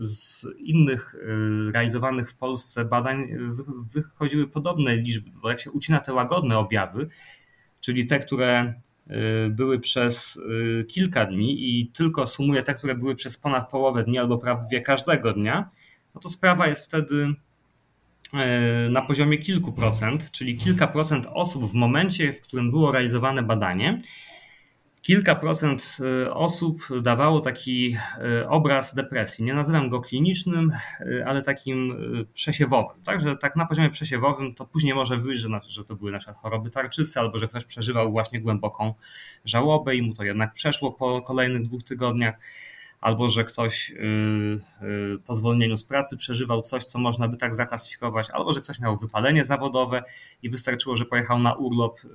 z innych y, realizowanych w Polsce badań wychodziły podobne liczby, bo jak się ucina te łagodne objawy, czyli te, które były przez kilka dni i tylko sumuję te, które były przez ponad połowę dni albo prawie każdego dnia, no to sprawa jest wtedy na poziomie kilku procent, czyli kilka procent osób w momencie, w którym było realizowane badanie, kilka procent y, osób dawało taki y, obraz depresji. Nie nazywam go klinicznym, y, ale takim przesiewowym. Także tak na poziomie przesiewowym to później może wyjść, że, że to były na przykład choroby tarczycy, albo że ktoś przeżywał właśnie głęboką żałobę i mu to jednak przeszło po kolejnych dwóch tygodniach albo że ktoś y, y, po zwolnieniu z pracy przeżywał coś, co można by tak zaklasyfikować, albo że ktoś miał wypalenie zawodowe i wystarczyło, że pojechał na urlop. Y,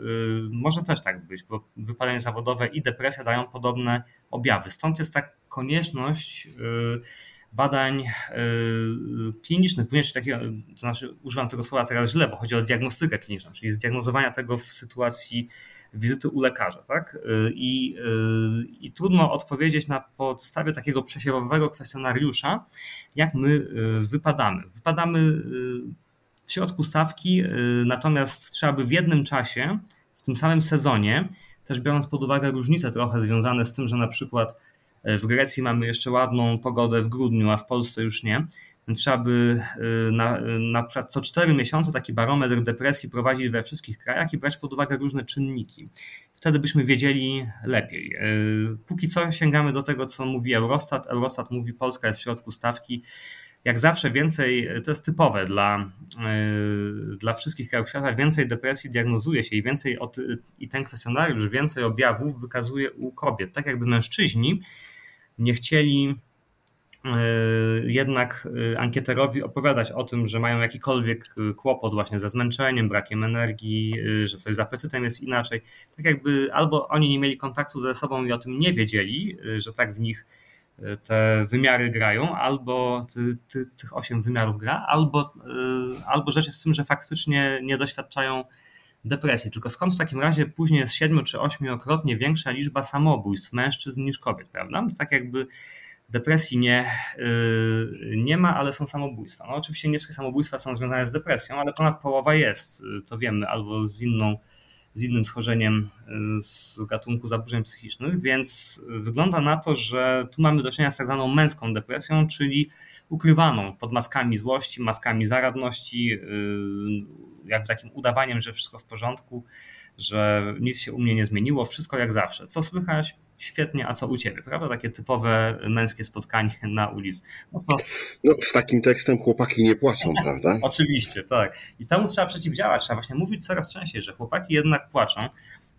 może też tak być, bo wypalenie zawodowe i depresja dają podobne objawy. Stąd jest ta konieczność badań klinicznych, również takiego, to znaczy używam tego słowa teraz źle, bo chodzi o diagnostykę kliniczną, czyli zdiagnozowania tego w sytuacji wizyty u lekarza. Tak? I, I trudno odpowiedzieć na podstawie takiego przesiewowego kwestionariusza, jak my y, wypadamy. Wypadamy y, w środku stawki, y, natomiast trzeba by w jednym czasie, w tym samym sezonie, też biorąc pod uwagę różnice trochę związane z tym, że na przykład w Grecji mamy jeszcze ładną pogodę w grudniu, a w Polsce już nie, trzeba by y, na, na przykład co 4 miesiące taki barometr depresji prowadzić we wszystkich krajach i brać pod uwagę różne czynniki. Wtedy byśmy wiedzieli lepiej. Y, póki co sięgamy do tego, co mówi Eurostat. Eurostat mówi, Polska jest w środku stawki. Jak zawsze więcej, to jest typowe dla, y, dla wszystkich krajów świata, więcej depresji diagnozuje się i więcej i ten kwestionariusz więcej objawów wykazuje u kobiet. Tak jakby mężczyźni nie chcieli jednak e, ankieterowi opowiadać o tym, że mają jakikolwiek e, kłopot właśnie ze zmęczeniem, brakiem energii, że coś z apetytem jest inaczej. Tak jakby albo oni nie mieli kontaktu ze sobą i o tym nie wiedzieli, że tak w nich te wymiary grają, albo ty, ty, tych osiem wymiarów gra, albo, albo rzecz jest w tym, że faktycznie nie doświadczają depresji. Tylko skąd w takim razie później jest siedmiu czy ośmiokrotnie większa liczba samobójstw mężczyzn niż kobiet, prawda? Tak jakby Depresji nie, y, nie ma, ale są samobójstwa. No oczywiście nie wszystkie samobójstwa są związane z depresją, ale ponad połowa jest, y, to wiemy, albo z inną z innym schorzeniem y, z gatunku zaburzeń psychicznych, więc wygląda na to, że tu mamy do czynienia z tak zwaną męską depresją, czyli ukrywaną pod maskami złości, maskami zaradności, jakby takim udawaniem, że wszystko w porządku, że nic się u mnie nie zmieniło, wszystko jak zawsze. Co słychać? Świetnie, a co u ciebie, prawda? Takie typowe męskie spotkanie na ulicy. No, to... no z takim tekstem chłopaki nie płaczą, prawda? Oczywiście, tak. I temu trzeba przeciwdziałać, trzeba właśnie mówić coraz częściej, że chłopaki jednak płaczą,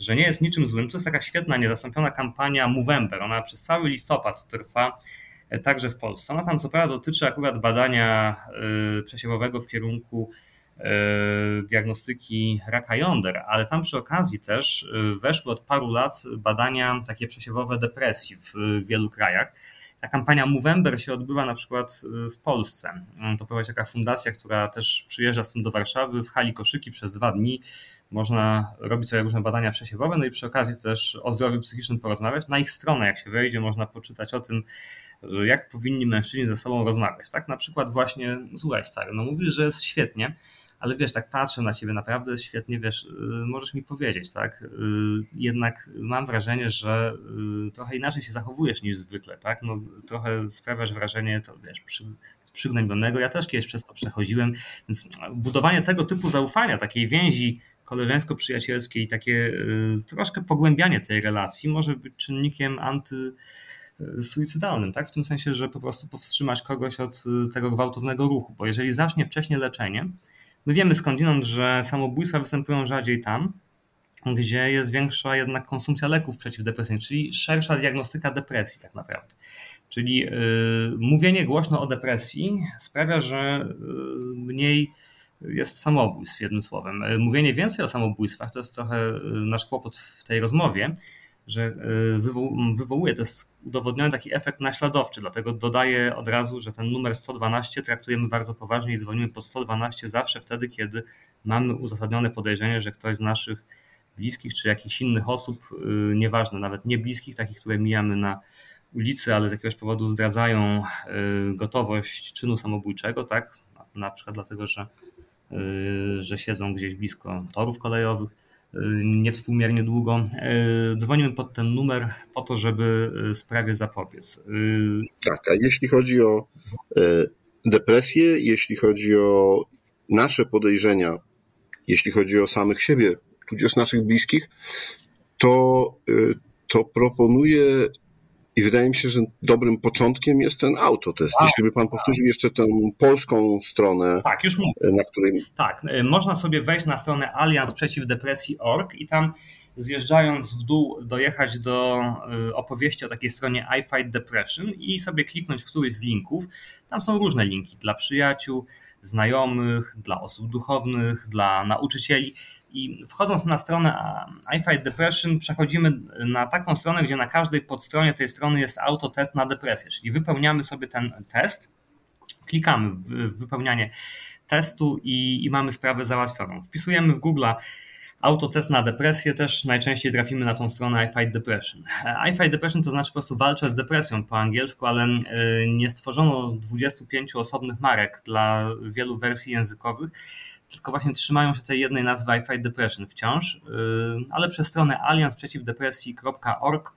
że nie jest niczym złym. To jest taka świetna, niezastąpiona kampania Movember. Ona przez cały listopad trwa e, także w Polsce. Ona tam co prawda dotyczy akurat badania e, przesiewowego w kierunku diagnostyki raka jąder, ale tam przy okazji też e, weszły od paru lat badania takie przesiewowe depresji w wielu krajach. Ta kampania Movember się odbywa na przykład e, w Polsce. To prowadzi taka fundacja, która też przyjeżdża z tym do Warszawy w hali koszyki przez dwa dni. Można robić sobie różne badania przesiewowe, no i przy okazji też o zdrowiu psychicznym porozmawiać. Na ich stronę, jak się wejdzie, można poczytać o tym, że jak powinni mężczyźni ze sobą rozmawiać. Tak na przykład właśnie, słuchaj stary, no mówisz, że jest świetnie, ale wiesz, tak patrzę na ciebie, naprawdę świetnie, wiesz, y, możesz mi powiedzieć, tak? Y, jednak mam wrażenie, że y, trochę inaczej się zachowujesz niż zwykle, tak? No, trochę sprawiasz wrażenie, to wiesz, przy, przygnębionego. Ja też kiedyś przez to przechodziłem, więc budowanie tego typu zaufania, takiej więzi koleżeńsko-przyjacielskiej, takie troszkę pogłębianie tej relacji może być czynnikiem anty suicydalnym, tak? W tym sensie, że po prostu powstrzymać kogoś od tego gwałtownego ruchu, bo jeżeli zacznie wcześniej leczenie, My wiemy skądinąd, że samobójstwa występują rzadziej tam, gdzie jest większa jednak konsumpcja leków przeciwdepresyjnych, czyli szersza diagnostyka depresji tak naprawdę. Czyli yy, mówienie głośno o depresji sprawia, że yy, mniej jest samobójstw, jednym słowem. Mówienie więcej o samobójstwach to jest trochę yy, nasz kłopot w tej rozmowie, że y, wywołuje, to jest udowodniony taki efekt naśladowczy, dlatego dodaję od razu, że ten numer 112 traktujemy bardzo poważnie i dzwonimy po 112 zawsze wtedy, kiedy mamy uzasadnione podejrzenie, że ktoś z naszych bliskich czy jakichś innych osób, y, nieważne, nawet nie bliskich, takich, które mijamy na ulicy, ale z jakiegoś powodu zdradzają y, gotowość czynu samobójczego, tak? Na przykład dlatego, że, że siedzą gdzieś blisko torów kolejowych, niewspółmiernie długo. Dzwonimy pod ten numer po to, żeby sprawie zapobiec. Tak, a jeśli chodzi o depresję, jeśli chodzi o nasze podejrzenia, jeśli chodzi o samych siebie, tudzież naszych bliskich, to, to proponuję i wydaje mi się, że dobrym początkiem jest ten autotest. A, Jeśli by pan powtórzył jeszcze tę polską stronę, tak, już mówię. na której. Tak, e, można sobie wejść na stronę Alianz Przeciw Depresji.org i tam zjeżdżając w dół dojechać do e, opowieści o takiej stronie I Fight Depression i sobie kliknąć w któryś z linków. Tam są różne linki dla przyjaciół, znajomych, dla osób duchownych, dla nauczycieli. I wchodząc na stronę I Fight Depression, przechodzimy na taką stronę, gdzie na każdej podstronie tej strony jest autotest na depresję, czyli wypełniamy sobie ten test, klikamy w wypełnianie testu i, i mamy sprawę załatwioną. Wpisujemy w Google autotest na depresję, też najczęściej trafimy na tą stronę I Fight Depression. I Fight Depression to znaczy po prostu walczę z depresją po angielsku, ale y, nie stworzono 25 osobnych marek dla wielu wersji językowych tylko właśnie trzymają się tej jednej nazwy I Fight Depression wciąż, y, ale przez stronę aliansprzeciwdepresji.org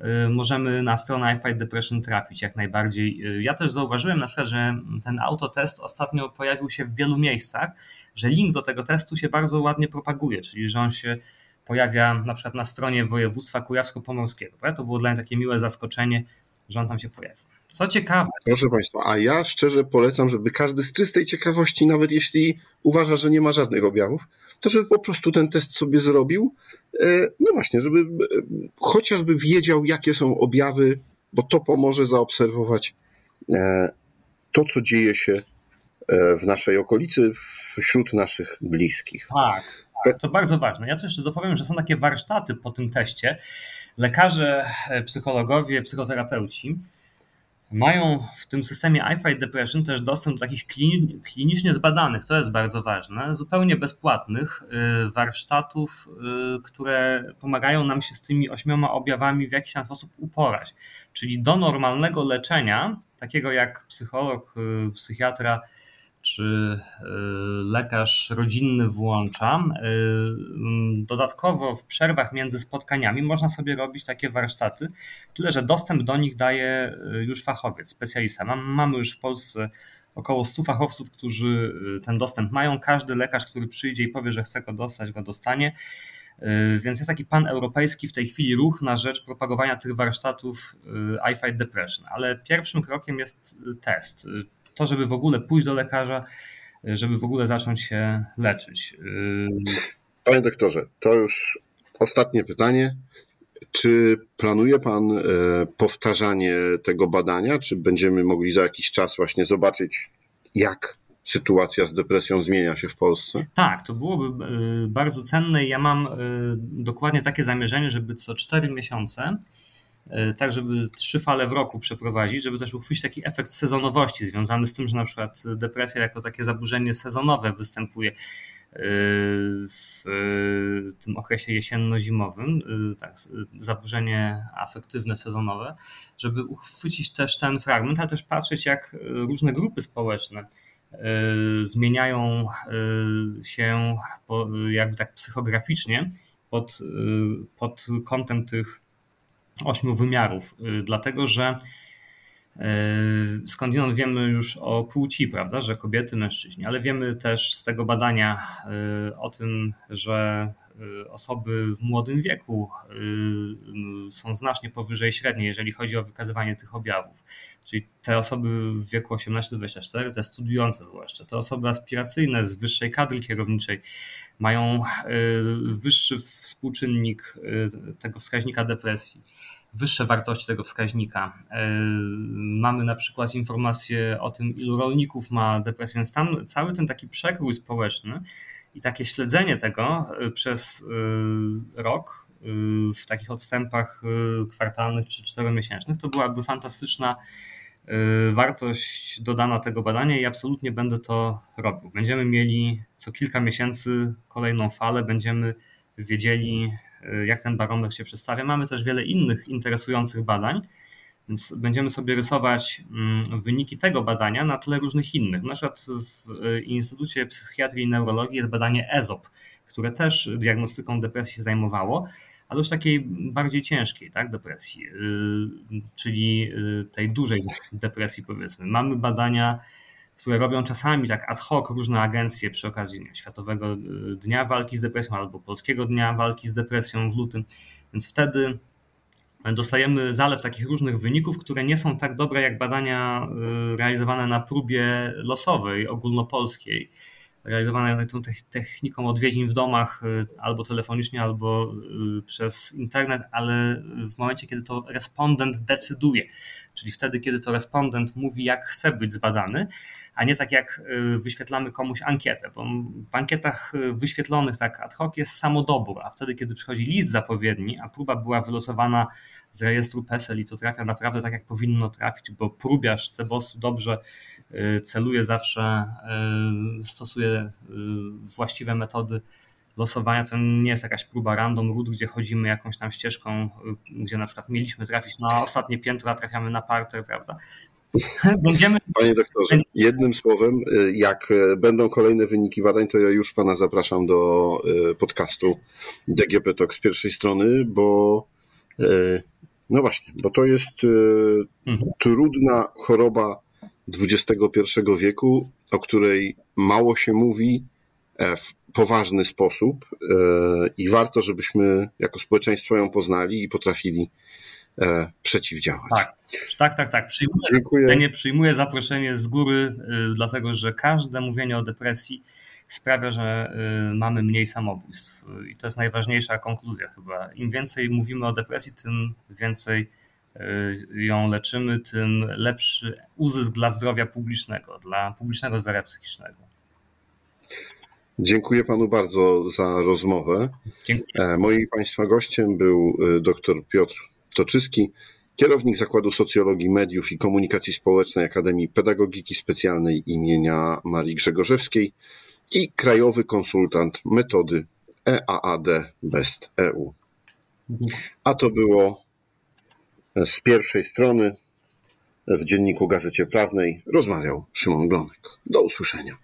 y, możemy na stronę I Fight Depression trafić jak najbardziej. Y, ja też zauważyłem na przykład, że ten autotest ostatnio pojawił się w wielu miejscach, że link do tego testu się bardzo ładnie propaguje, czyli że on się pojawia na przykład na stronie województwa kujawsko-pomorskiego. To było dla mnie takie miłe zaskoczenie, że on tam się pojawił. Co ciekawe. Proszę Państwa, a ja szczerze polecam, żeby każdy z czystej ciekawości, nawet jeśli uważa, że nie ma żadnych objawów, to żeby po prostu ten test sobie zrobił. E, no właśnie, żeby e, chociażby wiedział, jakie są objawy, bo to pomoże zaobserwować e, to, co dzieje się w naszej okolicy, wśród naszych bliskich. Tak, tak, to bardzo ważne. Ja też jeszcze dopowiem, że są takie warsztaty po tym teście. Lekarze, psychologowie, psychoterapeuci mają w tym systemie iFight Depression też dostęp do takich klinicznie zbadanych, to jest bardzo ważne, zupełnie bezpłatnych y, warsztatów, y, które pomagają nam się z tymi ośmioma objawami w jakiś tam sposób uporać. Czyli do normalnego leczenia, takiego jak psycholog, y, psychiatra, czy y, lekarz rodzinny włącza. Y, mm, dodatkowo w przerwach między spotkaniami można sobie robić takie warsztaty, tyle że dostęp do nich daje y, już fachowiec, specjalista. Mamy już w Polsce około 100 fachowców, którzy ten dostęp mają. Każdy lekarz, który przyjdzie i powie, że chce go dostać, go dostanie. Więc jest taki paneuropejski w tej chwili ruch na rzecz propagowania tych warsztatów I Fight Depression. Ale pierwszym krokiem jest test to, żeby w ogóle pójść do lekarza, żeby w ogóle zacząć się leczyć. Panie doktorze, to już ostatnie pytanie. Czy planuje Pan e, powtarzanie tego badania? Czy będziemy mogli za jakiś czas właśnie zobaczyć, jak sytuacja z depresją zmienia się w Polsce? Tak, to byłoby e, bardzo cenne. Ja mam e, dokładnie takie zamierzenie, żeby co 4 miesiące tak żeby trzy fale w roku przeprowadzić, żeby też uchwycić taki efekt sezonowości związany z tym, że na przykład depresja jako takie zaburzenie sezonowe występuje e, w e, tym okresie jesienno-zimowym, tak, zaburzenie afektywne sezonowe, żeby uchwycić też ten fragment, ale też patrzeć jak różne grupy społeczne zmieniają się jakby tak psychograficznie pod, pod kątem tych ośmiu wymiarów, y, dlatego że y, skądinąd wiemy już o płci, prawda, że kobiety, mężczyźni, ale wiemy też z tego badania y, o tym, że osoby w młodym wieku są znacznie powyżej średniej, jeżeli chodzi o wykazywanie tych objawów. Czyli te osoby w wieku 18-24, te studiujące zwłaszcza, te osoby aspiracyjne z wyższej kadry kierowniczej mają wyższy współczynnik tego wskaźnika depresji wyższe wartości tego wskaźnika. E, mamy na przykład informacje o tym, ilu rolników ma depresję, więc tam cały ten taki przekrój społeczny i takie śledzenie tego przez rok w takich odstępach kwartalnych czy czteromiesięcznych, to byłaby fantastyczna wartość dodana tego badania i absolutnie będę to robił. Będziemy mieli co kilka miesięcy kolejną falę, będziemy wiedzieli, Y, jak ten barometr się przedstawia. Mamy też wiele innych interesujących badań, więc będziemy sobie rysować mm, wyniki tego badania na tle różnych innych. Na przykład w y, Instytucie Psychiatrii i Neurologii jest badanie EZOP, które też diagnostyką depresji się zajmowało, ale już takiej bardziej ciężkiej tak, depresji, czyli tej dużej depresji powiedzmy. Mamy badania które robią czasami tak ad hoc różne agencje przy okazji nie, Światowego y, Dnia Walki z Depresją albo Polskiego Dnia Walki z Depresją w lutym. Więc wtedy dostajemy zalew takich różnych wyników, które nie są tak dobre jak badania y, realizowane na próbie losowej, ogólnopolskiej, realizowane tą techniką odwiedzin w domach y, albo telefonicznie, albo przez internet, ale w momencie, kiedy to respondent decyduje, czyli wtedy, kiedy to respondent mówi, jak chce być zbadany, a nie tak jak y, wyświetlamy komuś ankietę, bo w ankietach y, wyświetlonych tak ad hoc jest samodobór, a wtedy, kiedy przychodzi list zapowiedni, a próba była wylosowana z rejestru PESEL i to trafia naprawdę tak, jak powinno trafić, bo próbiarz Cebosu dobrze y, celuje zawsze, stosuje właściwe metody losowania, to nie jest jakaś próba random root, gdzie chodzimy jakąś tam ścieżką, gdzie na przykład mieliśmy trafić na ostatnie piętro, a trafiamy na parter, prawda? Będziemy... Panie doktorze, jednym słowem, y, jak y, będą kolejne wyniki badań, to ja już pana zapraszam do y, podcastu DGP Talk z pierwszej strony, bo no właśnie, bo to jest mhm. trudna choroba XXI wieku, o której mało się mówi e, w poważny sposób i warto, żebyśmy jako społeczeństwo ją poznali i potrafili E, przeciwdziałać. Tak, tak, tak. tak. Przyjmuję, Dziękuję. Nie przyjmuję zaproszenie z góry, dlatego że każde mówienie o depresji sprawia, że mamy mniej samobójstw. I to jest najważniejsza konkluzja chyba. Im więcej mówimy o depresji, tym więcej ją leczymy, tym lepszy uzysk dla zdrowia publicznego, dla publicznego zdrowia psychicznego. Dziękuję panu bardzo za rozmowę. Dziękuję. E, moim państwa gościem był dr Piotr Toczyski, kierownik Zakładu Socjologii Mediów i Komunikacji Społecznej Akademii Pedagogiki Specjalnej imienia Marii Grzegorzewskiej i krajowy konsultant metody EAAD Best EU. A to było z pierwszej strony w dzienniku Gazecie Prawnej rozmawiał Szymon Glonek. Do usłyszenia.